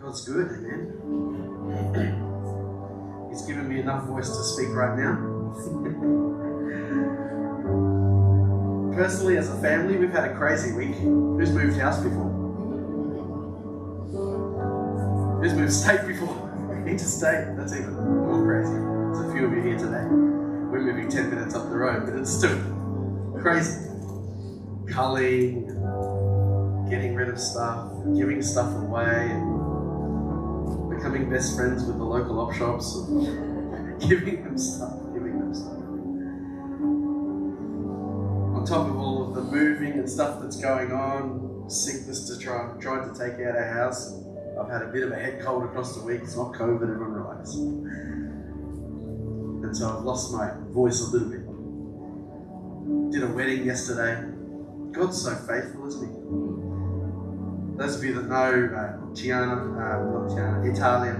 God's good, amen. He's given me enough voice to speak right now. Personally, as a family, we've had a crazy week. Who's moved house before? Who's moved state before? Interstate. That's even more crazy. There's a few of you here today. We're moving 10 minutes up the road, but it's still crazy. Culling, getting rid of stuff, giving stuff away, becoming best friends with the local op shops, giving them stuff, giving them stuff. On top of all of the moving and stuff that's going on, sickness to try trying to take out our house. I've had a bit of a head cold across the week. It's not COVID, everyone relax. And so I've lost my voice a little bit. Did a wedding yesterday. God's so faithful, isn't he? Those of you that know uh, Tiana, um, not Tiana, Italia,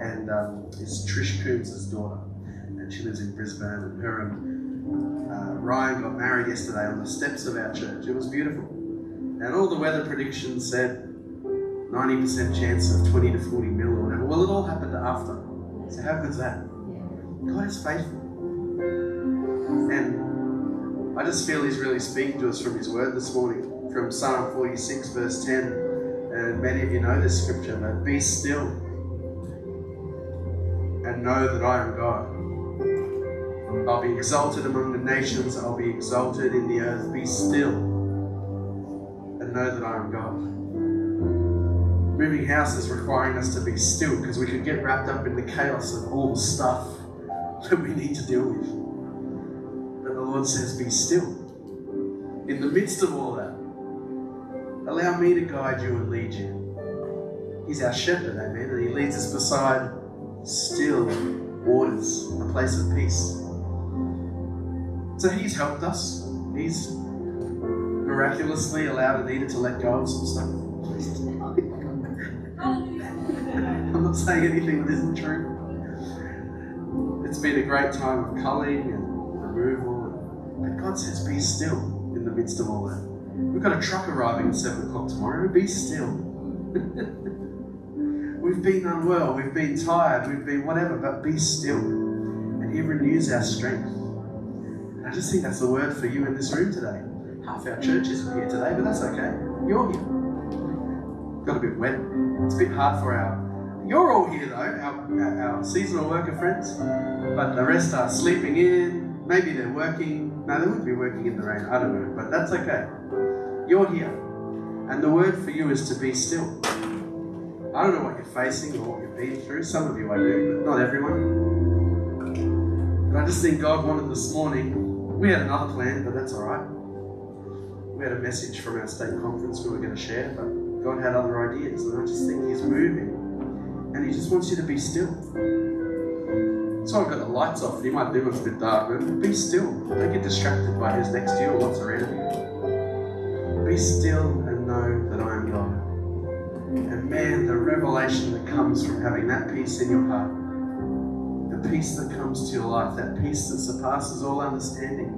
and um, is Trish Coombs' daughter, and she lives in Brisbane. And her and uh, Ryan got married yesterday on the steps of our church. It was beautiful, and all the weather predictions said 90% chance of 20 to 40 mil or whatever. Well, it all happened after. So how good's that? God is faithful, and I just feel He's really speaking to us from His Word this morning, from Psalm 46, verse 10 and many of you know this scripture, but be still and know that I am God. I'll be exalted among the nations, I'll be exalted in the earth. Be still and know that I am God. Moving house is requiring us to be still because we could get wrapped up in the chaos of all the stuff that we need to deal with. But the Lord says, Be still. In the midst of all that, Allow me to guide you and lead you. He's our shepherd, amen, and he leads us beside still waters, a place of peace. So he's helped us. He's miraculously allowed Anita to let go of some stuff. I'm not saying anything that isn't true. It's been a great time of culling and removal. But God says, be still in the midst of all that. We've got a truck arriving at 7 o'clock tomorrow. Be still. we've been unwell, we've been tired, we've been whatever, but be still. And He renews our strength. And I just think that's the word for you in this room today. Half our church isn't here today, but that's okay. You're here. Got a bit wet. It's a bit hard for our. You're all here though, our, our, our seasonal worker friends, but the rest are sleeping in. Maybe they're working. No, they wouldn't be working in the rain. I don't know, but that's okay. You're here. And the word for you is to be still. I don't know what you're facing or what you've been through. Some of you I do, but not everyone. But I just think God wanted this morning. We had another plan, but that's all right. We had a message from our state conference we were going to share, but God had other ideas. And I just think He's moving. And He just wants you to be still. So I've got the lights off. You might think it's a bit dark, but be still. Don't get distracted by who's next to you or what's around you. Be still and know that I am God. And man, the revelation that comes from having that peace in your heart, the peace that comes to your life, that peace that surpasses all understanding,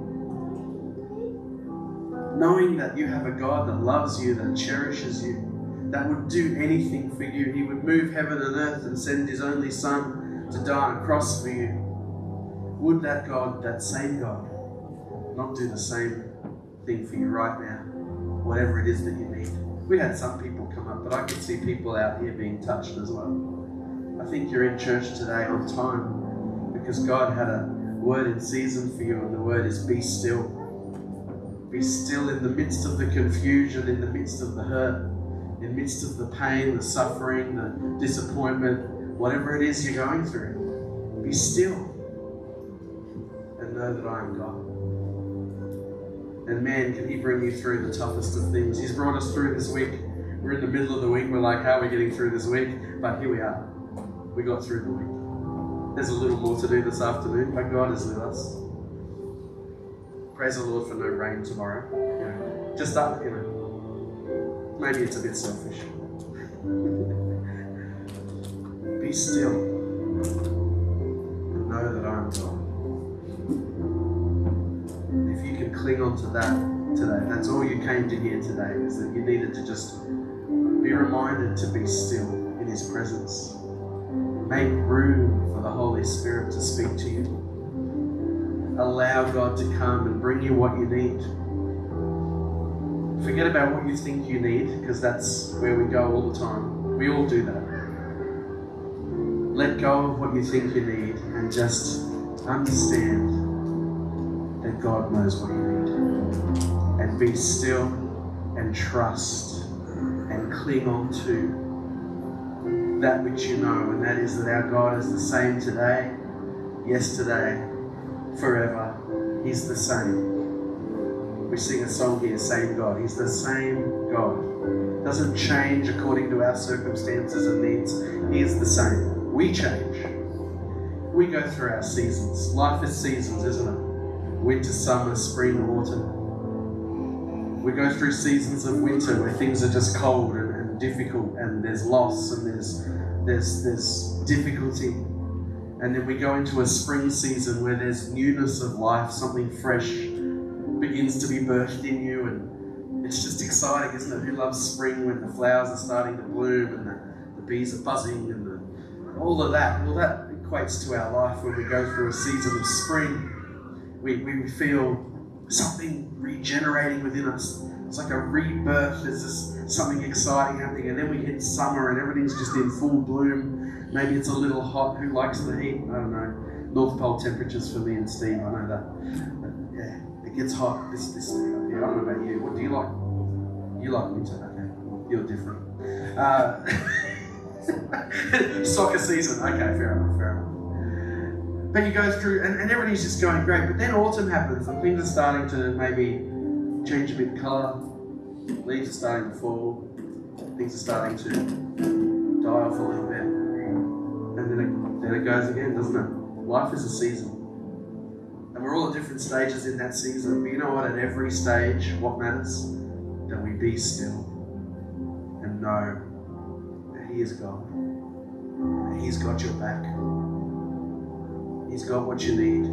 knowing that you have a God that loves you, that cherishes you, that would do anything for you. He would move heaven and earth and send His only Son to die on a cross for you. Would that God, that same God, not do the same thing for you right now? whatever it is that you need. We had some people come up, but I could see people out here being touched as well. I think you're in church today on time because God had a word in season for you, and the word is be still. Be still in the midst of the confusion, in the midst of the hurt, in the midst of the pain, the suffering, the disappointment, whatever it is you're going through. Be still and know that I am God. And man, can He bring you through the toughest of things. He's brought us through this week. We're in the middle of the week. We're like, how are we getting through this week? But here we are. We got through the week. There's a little more to do this afternoon, but God is with us. Praise the Lord for no rain tomorrow. Just up, you know. Maybe it's a bit selfish. Be still and know that I am God. If you can cling on to that today, that's all you came to hear today, is that you needed to just be reminded to be still in His presence. Make room for the Holy Spirit to speak to you. Allow God to come and bring you what you need. Forget about what you think you need, because that's where we go all the time. We all do that. Let go of what you think you need and just understand that God knows what you need. And be still and trust and cling on to that which you know, and that is that our God is the same today, yesterday, forever. He's the same. We sing a song here, Same God. He's the same God. Doesn't change according to our circumstances and needs. He is the same. We change. We go through our seasons. Life is seasons, isn't it? Winter, summer, spring, autumn. We go through seasons of winter where things are just cold and difficult and there's loss and there's there's there's difficulty. And then we go into a spring season where there's newness of life, something fresh begins to be birthed in you and it's just exciting, isn't it? Who loves spring when the flowers are starting to bloom and the, the bees are buzzing and the, all of that? Well, that equates to our life when we go through a season of spring. We, we feel something regenerating within us. It's like a rebirth. There's just something exciting happening. And then we hit summer and everything's just in full bloom. Maybe it's a little hot. Who likes the heat? I don't know. North Pole temperatures for me and Steve. I know that. But yeah, it gets hot this this here. I don't know about you. What do you like? You like winter? Okay, you're different. Uh, soccer season. Okay, fair enough. Fair enough. But you go through, and, and everything's just going great. But then autumn happens, and things are starting to maybe change a bit of colour, leaves are starting to fall, things are starting to die off a little bit, and then it, then it goes again, doesn't it? Life is a season. And we're all at different stages in that season. But you know what? At every stage, what matters? That we be still and know He is God. He's got your back. He's got what you need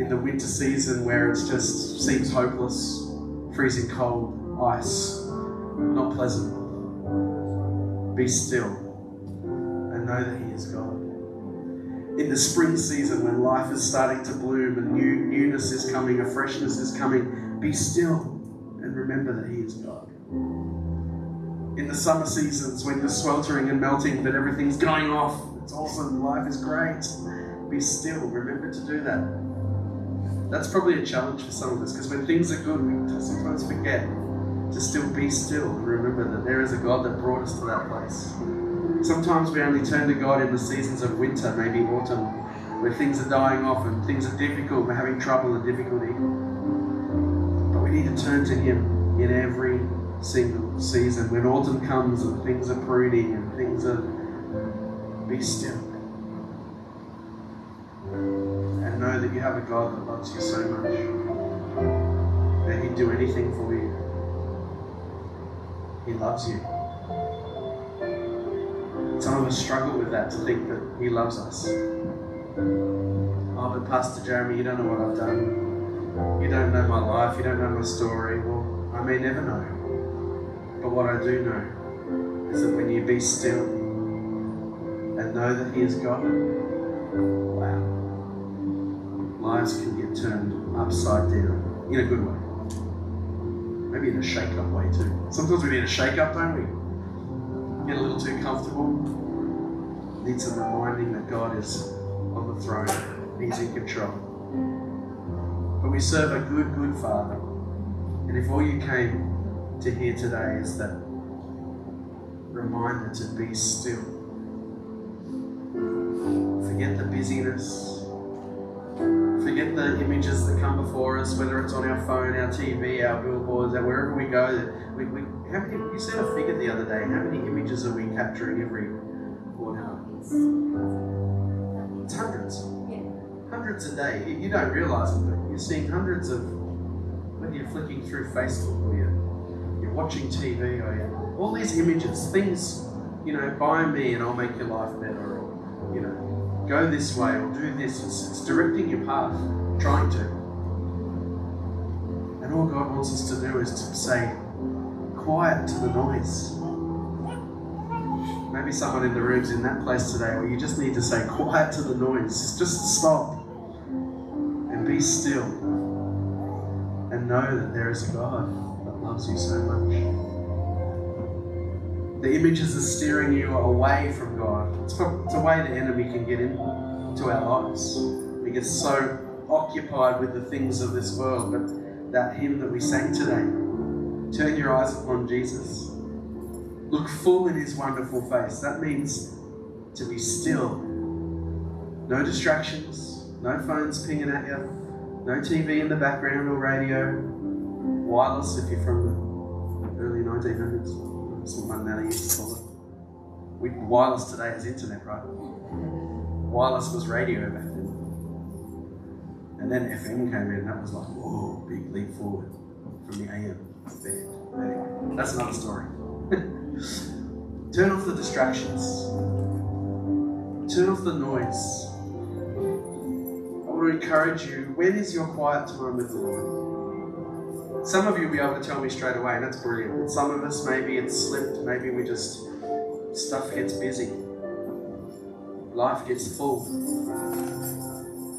in the winter season where it just seems hopeless, freezing cold, ice, not pleasant. Be still and know that He is God. In the spring season when life is starting to bloom and new newness is coming, a freshness is coming, be still and remember that He is God. In the summer seasons when you're sweltering and melting, but everything's going off, it's awesome, life is great. Be still, remember to do that that's probably a challenge for some of us because when things are good, we sometimes forget to still be still and remember that there is a God that brought us to that place. Sometimes we only turn to God in the seasons of winter, maybe autumn, where things are dying off and things are difficult, we're having trouble and difficulty. But we need to turn to Him in every season. When autumn comes and things are pruning and things are, be still And know that you have a God that loves you so much that He'd do anything for you. He loves you. Some of us struggle with that to think that He loves us. Oh, but Pastor Jeremy, you don't know what I've done. You don't know my life. You don't know my story. Well, I may never know. But what I do know is that when you be still and know that He is God, wow, lives can get turned upside down in a good way. Maybe in a shake up way too. Sometimes we need a shake up, don't we? Get a little too comfortable. Need some reminding that God is on the throne, He's in control. But we serve a good, good Father. And if all you came to hear today is that reminder to be still, forget the busyness, forget the images that come before us, whether it's on our phone, our TV, our billboards, and wherever we go. We, we, how many, you said a figure the other day. How many images are we capturing every quarter? It's hundreds. Yeah. Hundreds a day. You, you don't realise it, but you're seeing hundreds of, when you're flicking through Facebook or you're watching TV or you're, all these images, things, you know, buy me and I'll make your life better, or, you know, go this way or do this. It's, it's directing your path, trying to. And all God wants us to do is to say, quiet to the noise. Maybe someone in the room's in that place today where you just need to say quiet to the noise. Just stop and be still and know that there is a God loves you so much. The images are steering you away from God. It's, it's a way the enemy can get into our lives. We get so occupied with the things of this world, but that hymn that we sang today, turn your eyes upon Jesus. Look full in his wonderful face. That means to be still. No distractions, no phones pinging at you, no TV in the background or radio, wireless if you're from the early 1900s. That's what my nanny used to call it. We, wireless today is internet, right? Wireless was radio back then. And then FM came in, and that was like, whoa, big leap forward from the AM. That's another story. Turn off the distractions. Turn off the noise. I want to encourage you when is your quiet time with the Lord? Some of you will be able to tell me straight away, and that's brilliant. But some of us, maybe it's slipped, maybe we just, stuff gets busy, life gets full.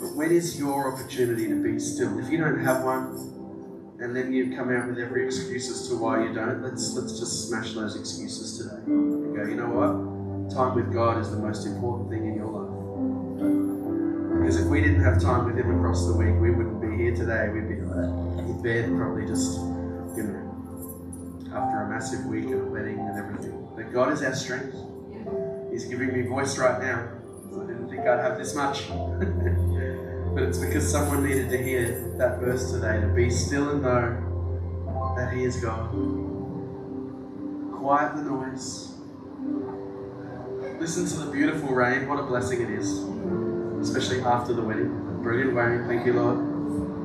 But when is your opportunity to be still? If you don't have one, and then you come out with every excuse as to why you don't. Let's let's just smash those excuses today. And go, you know what? Time with God is the most important thing in your life. Because if we didn't have time with Him across the week, we wouldn't here today. We'd be in bed, probably just, you know, after a massive week and a wedding and everything. But God is our strength. He's giving me voice right now. I didn't think I'd have this much. But it's because someone needed to hear that verse today to be still and know that He is God. Quiet the noise. Listen to the beautiful rain. What a blessing it is, especially after the wedding. Brilliant rain. Thank you, Lord.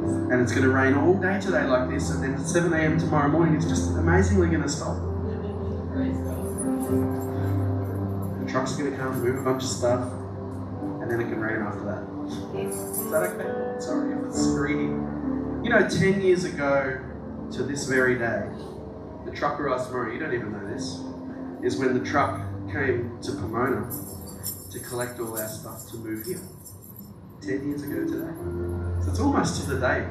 And it's going to rain all day today like this, and then at 7 a.m. tomorrow morning, it's just amazingly going to stop. The truck's going to come, move a bunch of stuff, and then it can rain after that. Is that okay? Sorry if it's greedy. You know, 10 years ago to this very day, the trucker asked tomorrow, you don't even know this, is when the truck came to Pomona to collect all our stuff to move here. 10 years ago today. So it's almost to the day.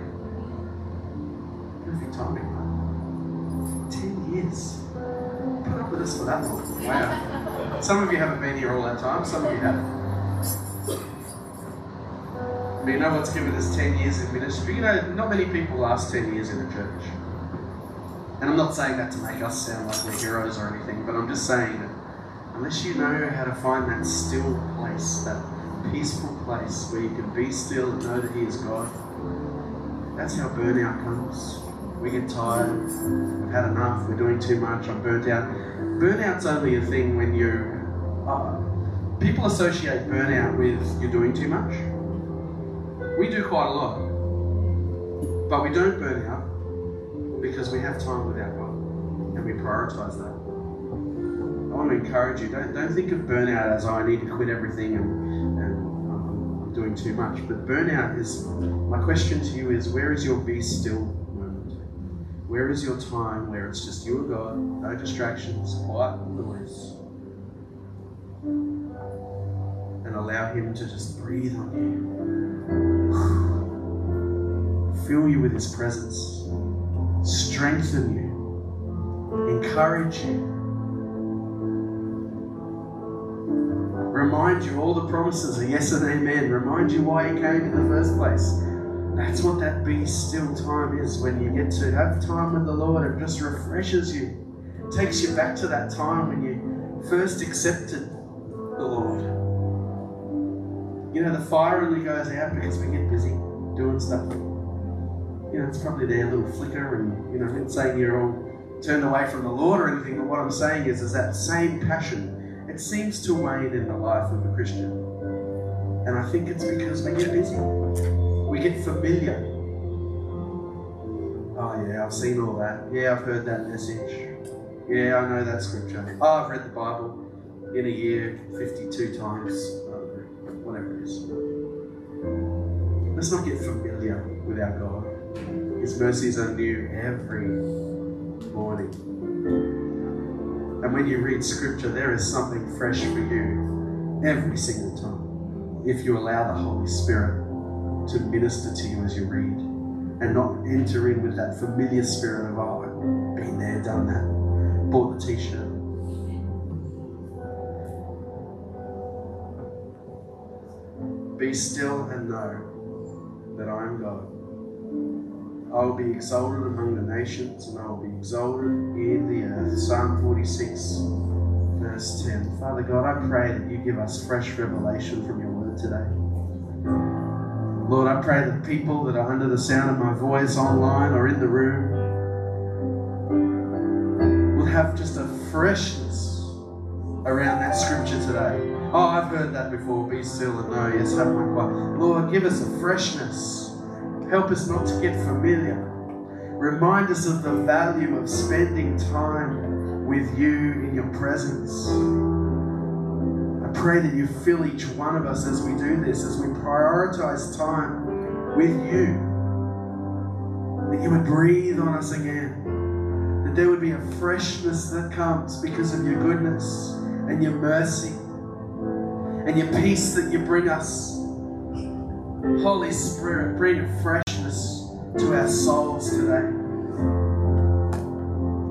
Perfect timing, right? 10 years. Put up with us for that long. Wow. Some of you haven't been here all that time, some of you have. But you know what's given us 10 years in ministry? You know, not many people last 10 years in a church. And I'm not saying that to make us sound like we're heroes or anything, but I'm just saying that unless you know how to find that still place, that peaceful place where you can be still and know that He is God, that's how burnout comes. We get tired, we've had enough, we're doing too much, I'm burnt out. Burnout's only a thing when you. Uh, people associate burnout with you're doing too much. We do quite a lot. But we don't burn out because we have time with our God and we prioritize that. I want to encourage you, don't, don't think of burnout as, oh, I need to quit everything and Doing too much. But burnout is, my question to you is, where is your be still moment? Where is your time where it's just you and God, no distractions, quiet noise? And allow Him to just breathe on you fill you with His presence, strengthen you, encourage you, remind you all the promises are yes and amen, remind you why He came in the first place. That's what that be still time is when you get to have time with the Lord. It just refreshes you, it takes you back to that time when you first accepted the Lord. You know, the fire only goes out because we get busy doing stuff you know, it's probably their little flicker, and you know, I'm not saying you're all turned away from the Lord or anything, but what I'm saying is, is that same passion, it seems to wane in the life of a Christian. And I think it's because we get busy. We get familiar. Oh yeah, I've seen all that. Yeah, I've heard that message. Yeah, I know that scripture. Oh, I've read the Bible in a year 52 times. Uh, whatever it is. Let's not get familiar with our God. His mercies are new every morning. And when you read scripture, there is something fresh for you every single time. If you allow the Holy Spirit to minister to you as you read and not enter in with that familiar spirit of, oh, I've been there, done that, bought the t shirt. Be still and know that I am God. I will be exalted among the nations and I will be exalted in the earth. Psalm 46, verse 10. Father God, I pray that you give us fresh revelation from your word today. Lord, I pray that people that are under the sound of my voice online or in the room will have just a freshness around that scripture today. Oh, I've heard that before. Be still and know. Yes, have my quiet. Lord, give us a freshness Help us not to get familiar. Remind us of the value of spending time with you in your presence. I pray that you fill each one of us as we do this, as we prioritize time with you. That you would breathe on us again. That there would be a freshness that comes because of your goodness and your mercy and your peace that you bring us. Holy Spirit, bring a freshness to our souls today.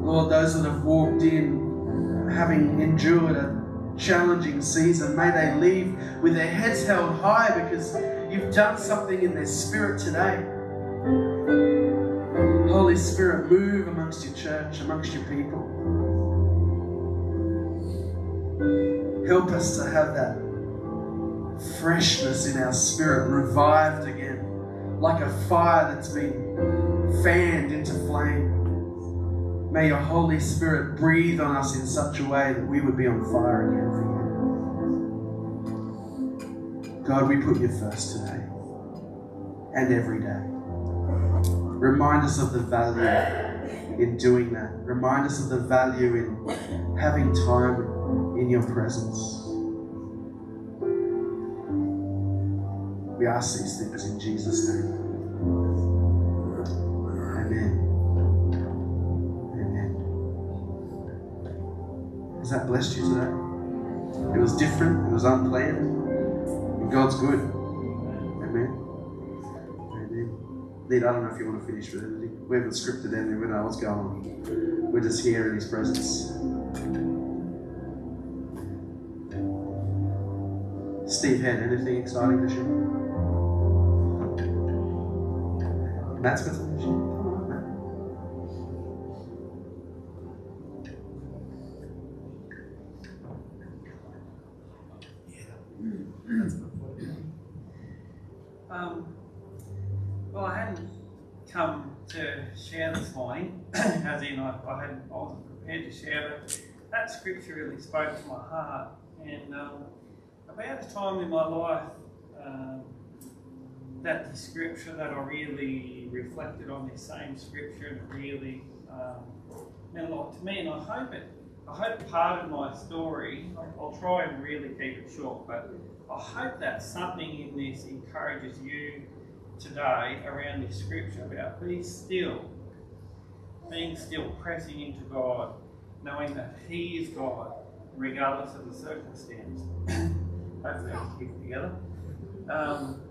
Lord, those that have walked in having endured a challenging season, may they leave with their heads held high because you've done something in their spirit today. Holy Spirit, move amongst your church, amongst your people. Help us to have that freshness in our spirit, revived again, like a fire that's been fanned into flame. May your Holy Spirit breathe on us in such a way that we would be on fire again for you. God, we put you first today and every day. Remind us of the value in doing that. Remind us of the value in having time in your presence. Ask these things in Jesus' name. Amen. Amen. Has that blessed you today? It was different, it was unplanned. And God's good. Amen. Amen. Nate, I don't know if you want to finish with anything. We haven't scripted anything, we know what's going on. We're just here in His presence. Steve had anything exciting to share? That's Um, well, I hadn't come to share this morning, as in I, I, hadn't, I wasn't prepared to share, but that scripture really spoke to my heart. And um, about a time in my life, um, that the scripture that I really reflected on this same scripture and it really um, meant a lot to me. And I hope it, I hope part of my story, I'll try and really keep it short, but I hope that something in this encourages you today around this scripture about be still, being still, pressing into God, knowing that He is God, regardless of the circumstance. Hopefully, I'll keep it together. Um,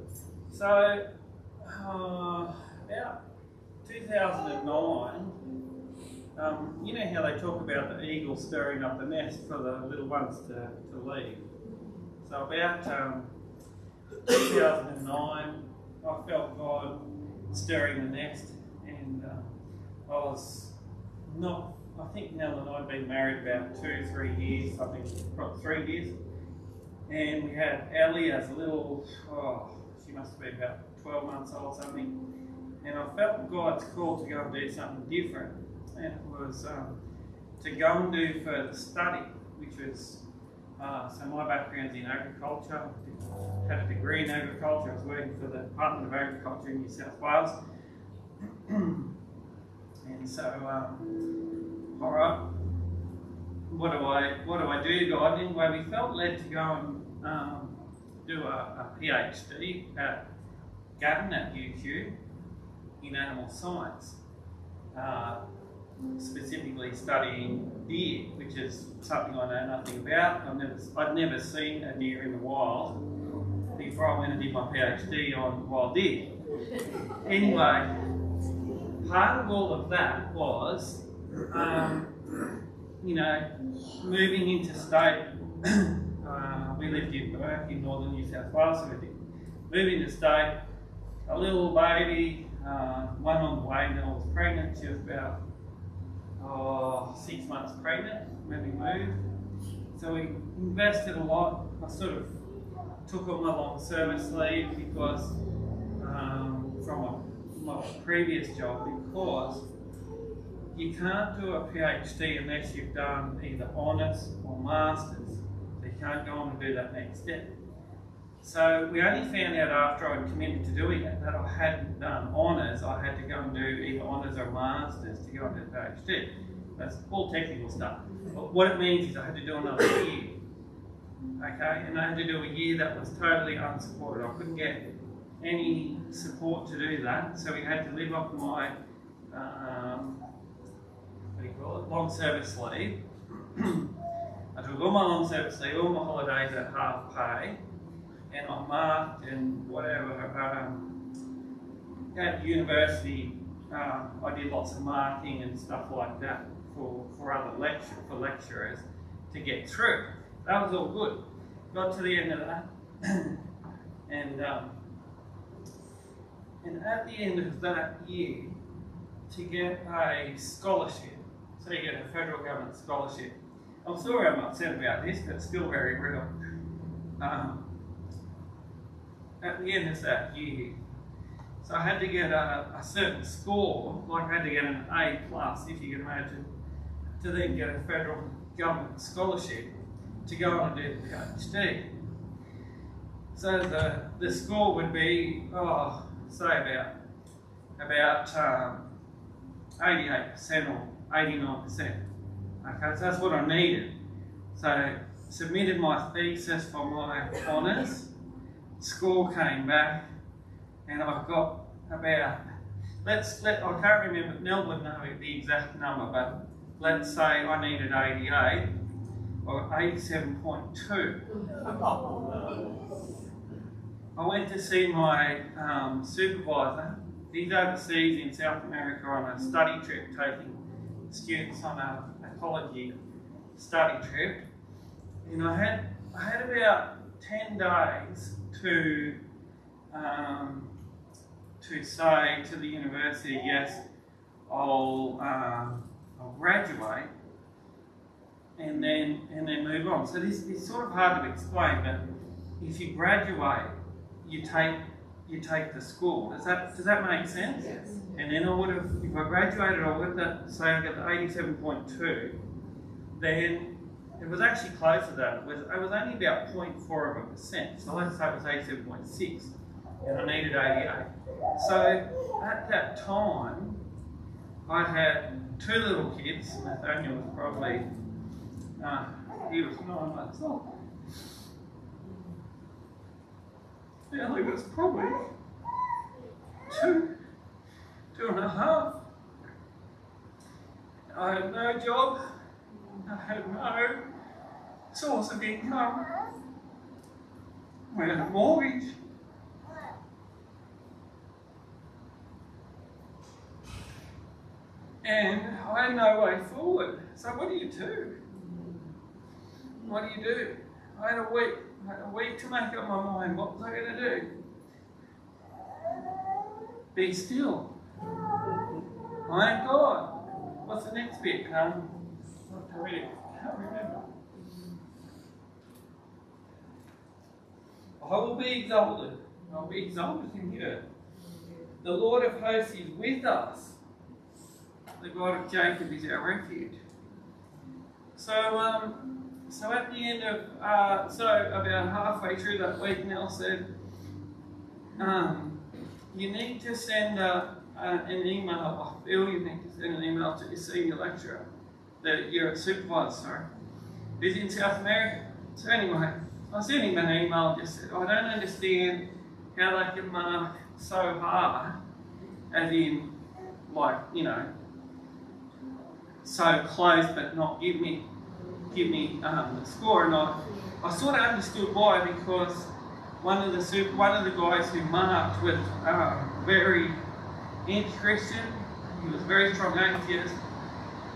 so, uh, about 2009, um, you know how they talk about the eagle stirring up the nest for the little ones to, to leave. So about um, 2009, I felt God stirring the nest, and uh, I was not. I think Nell and I'd been married about two, three years, something, probably three years, and we had Ellie as a little. Oh, she must have been about 12 months old, something. And I felt God's call to go and do something different. And it was um, to go and do further study, which was, uh, so my background's in agriculture. I had a degree in agriculture. I was working for the Department of Agriculture in New South Wales. and so, um, all right, what do I what do I do, God? Anyway, we felt led to go and um, do a, a PhD at Gatton at UQ in animal science. Uh, specifically studying deer, which is something I know nothing about. I've never, I'd never seen a deer in the wild before I went and did my PhD on wild deer. Anyway, part of all of that was, um, you know, moving into state. uh, we lived in Bourke in northern New South Wales, so we did. moving to state, a little baby, uh, one on the way, then I was pregnant. She was about oh, six months pregnant when we moved. So we invested a lot. I sort of took on my long service leave because um, from my, my previous job because you can't do a PhD unless you've done either honours or masters. So you can't go on and do that next step. So we only found out after I'd committed to doing it that I hadn't done honours. I had to go and do either honours or masters to go into the PhD. That's all technical stuff. But what it means is I had to do another year. Okay, and I had to do a year that was totally unsupported. I couldn't get any support to do that, so we had to live off my um, what do you call it, long service leave. I took all my long service leave, all my holidays at half pay and marked and whatever. Um, at university, um, I did lots of marking and stuff like that for, for other lecture for lecturers to get through. That was all good. Got to the end of that, and um, and at the end of that year, to get a scholarship, so you get a federal government scholarship. I'm sorry I'm upset about this, but still very real. Um, at the end of that year. So I had to get a, a, certain score, like I had to get an A plus, if you can imagine, to then get a federal government scholarship to go on and do the PhD. So the, the score would be, oh, say about about um, 88% or 89%. Okay, so that's what I needed. So submitted my thesis for my honours score came back and I've got about, let's, let, I can't remember, Nell would know the exact number, but let's say I needed 88 or 87.2. I went to see my um, supervisor. He's overseas in South America on a study trip, taking students on a ecology study trip. And I had, I had about 10 days to um, to say to the university, yes, I'll, uh, I'll graduate, and then and then move on. So this is sort of hard to explain, but if you graduate, you take you take the school. Does that does that make sense? Yes. And then I would have, if I graduated, I would have say I got the eighty-seven point two, then it was actually close to that. It was, it was only about 0.4 of a percent. So let's say it was 87.6 and I needed 88. So at that time, I had two little kids. Nathaniel was probably, uh, he was nine months old. Ellie was probably two, two and a half. I had no job. No source of income. We had a mortgage. And I had no way forward. So what do you do? What do you do? I had a week, I had a week to make up my mind. What was I going to do? Be still. I am God. What's the next bit? Um, to remember. I will be exalted. I will be exalted in earth. The Lord of hosts is with us. The God of Jacob is our refuge. So, um, so at the end of, uh, so about halfway through that week, Nell said, um, you need to send uh, uh, an email, Bill, you need to send an email to your senior lecturer, the, your supervisor, sorry, who's in South America. So anyway, I sent him an email just said, I don't understand how they can mark so hard, as in, like, you know, so close but not give me give me um, the score. And I, I sort of understood why because one of the super, one of the guys who marked was um, very anti-Christian. He was very strong atheist.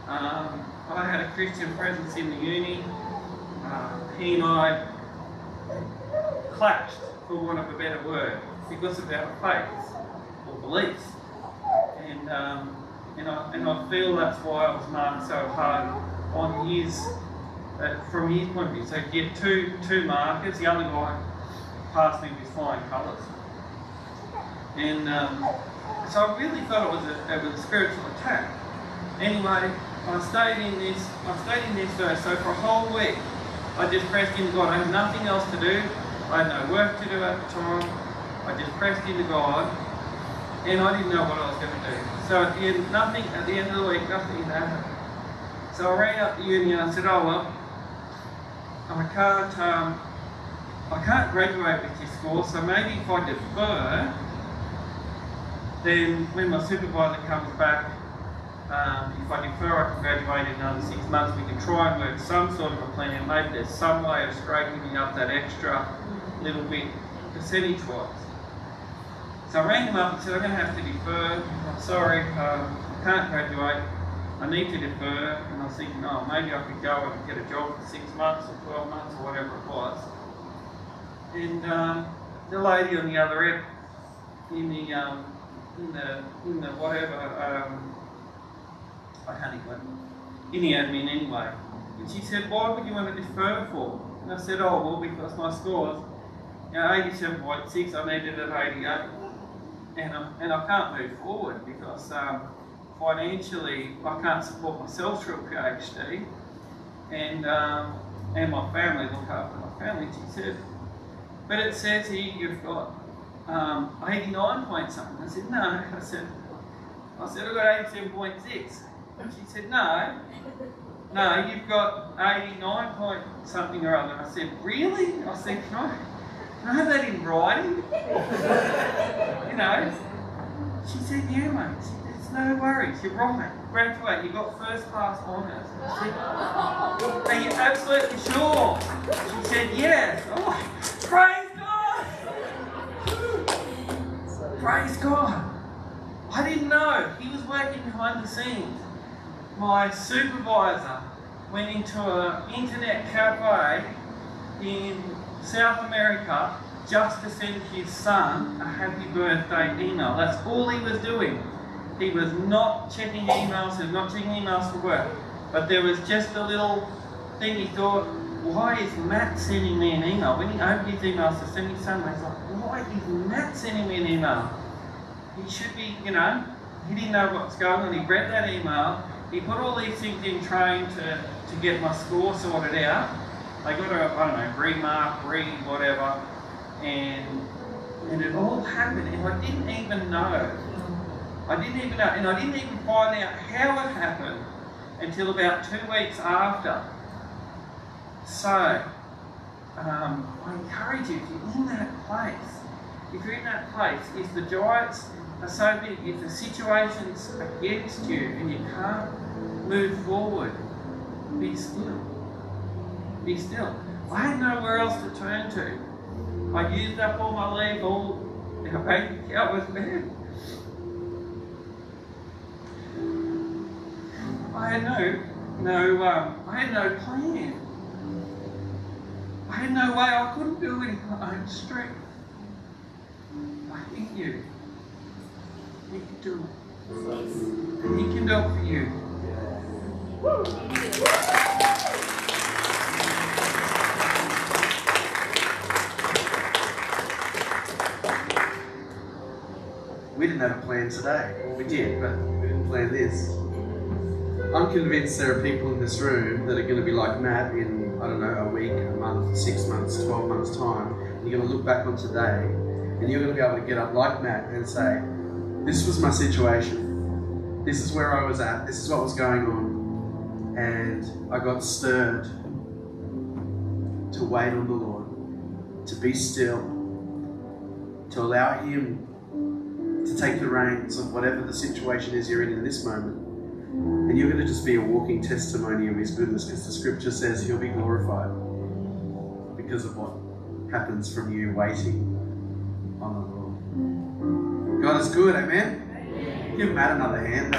Um, I had a Christian presence in the uni. Uh, he and I clashed, for want of a better word, because of our faiths or beliefs. And um, and I, and I feel that's why I was marked so hard on his, uh, from his point of view. So you get two, two markers, the other guy passed me with flying colours. And um, so I really thought it was a, it was a spiritual attack. Anyway, I stayed in this, I stayed in this verse. So for a whole week, I just pressed into God. I had nothing else to do. I had no work to do at the time. I just pressed into God and I didn't know what I was going to do. So at the end, nothing, at the end of the week, nothing happened. So I rang up the uni and I said, oh well, I can't, um, I can't graduate with this score, so maybe if I defer, then when my supervisor comes back, um, if I defer, I can graduate in another six months. We can try and work some sort of a plan out. Maybe there's some way of straightening up that extra little bit percentage-wise. So I rang them up and said, I'm going to have to defer. I'm sorry, um, I can't graduate. I need to defer. And I was thinking, oh, maybe I could go and get a job for six months or 12 months or whatever it was. And um, the lady on the other end, in the, um, in the, in the whatever, I even, in admin anyway. And she said, why would you want to defer for? And I said, oh, well, because my scores, you know, 87.6, I needed at 88 and, um, and I can't move forward because um, financially I can't support myself through a PhD and, um, and my family, look after my family. She said, but it says here you've got um, 89 point something. I said, no. I said, I said, I've got 87.6. And she said, no, no, you've got 89 point something or other. I said, really? I said, can I, can I have that in writing? you know? She said, yeah, mate. It's no worries. You're right. Graduate. You got first class honours. Said, are you absolutely sure? She said, yes. Oh, praise God. Praise God. I didn't know. He was working behind the scenes. My supervisor went into an internet cafe in South America just to send his son a happy birthday email. That's all he was doing. He was not checking emails, he was not checking emails for work. But there was just a little thing he thought, why is Matt sending me an email? When he opened his emails to send his son, he's like, why is Matt sending me an email? He should be, you know, he didn't know what's going on. He read that email, he put all these things in train to, to get my score sorted out. I got a, I don't know, remark, re whatever, and and it all happened, and I didn't even know. I didn't even know, and I didn't even find out how it happened until about two weeks after. So, um, I encourage you, if you're in that place, if you're in that place, if the giants are so big, if the situation's against you and you can't move forward, be still be still. I had nowhere else to turn to. I used up all my leave, all my bank account was bad. I had no, no, um, I had no plan. I had no way. I couldn't do it in my own strength. I need you. He can do it. He can do it for you. We didn't have a plan today. Well, we did, but we didn't plan this. I'm convinced there are people in this room that are going to be like Matt in, I don't know, a week, a month, six months, 12 months' time. And you're going to look back on today and you're going to be able to get up like Matt and say, This was my situation. This is where I was at. This is what was going on. And I got stirred to wait on the Lord, to be still, to allow Him to take the reins of whatever the situation is you're in in this moment And you're going to just be a walking testimony of His goodness because the scripture says He'll be glorified because of what happens from you waiting on the Lord. God is good, amen? Give Matt another hand.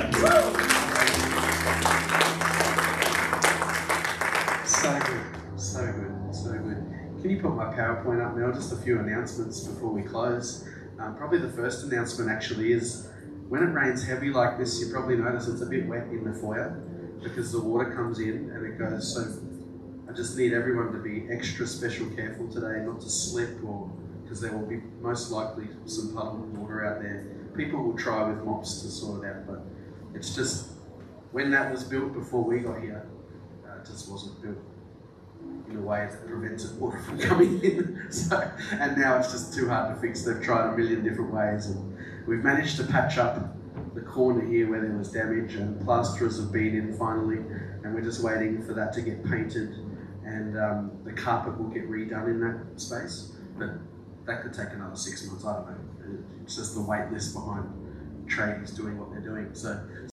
You put my PowerPoint up, now? Just a few announcements before we close. Um, probably the first announcement actually is when it rains heavy like this, you probably notice it's a bit wet in the foyer because the water comes in and it goes. So I just need everyone to be extra special careful today, not to slip or because there will be most likely some puddled water out there. People will try with mops to sort it out, but it's just when that was built before we got here, uh, it just wasn't built in a way that prevented water from coming in. So, and now it's just too hard to fix. They've tried a million different ways, and we've managed to patch up the corner here where there was damage, and plasterers have been in finally, and we're just waiting for that to get painted, and um, the carpet will get redone in that space. But that could take another six months. I don't know. It's just the wait list behind tradies doing what they're doing. So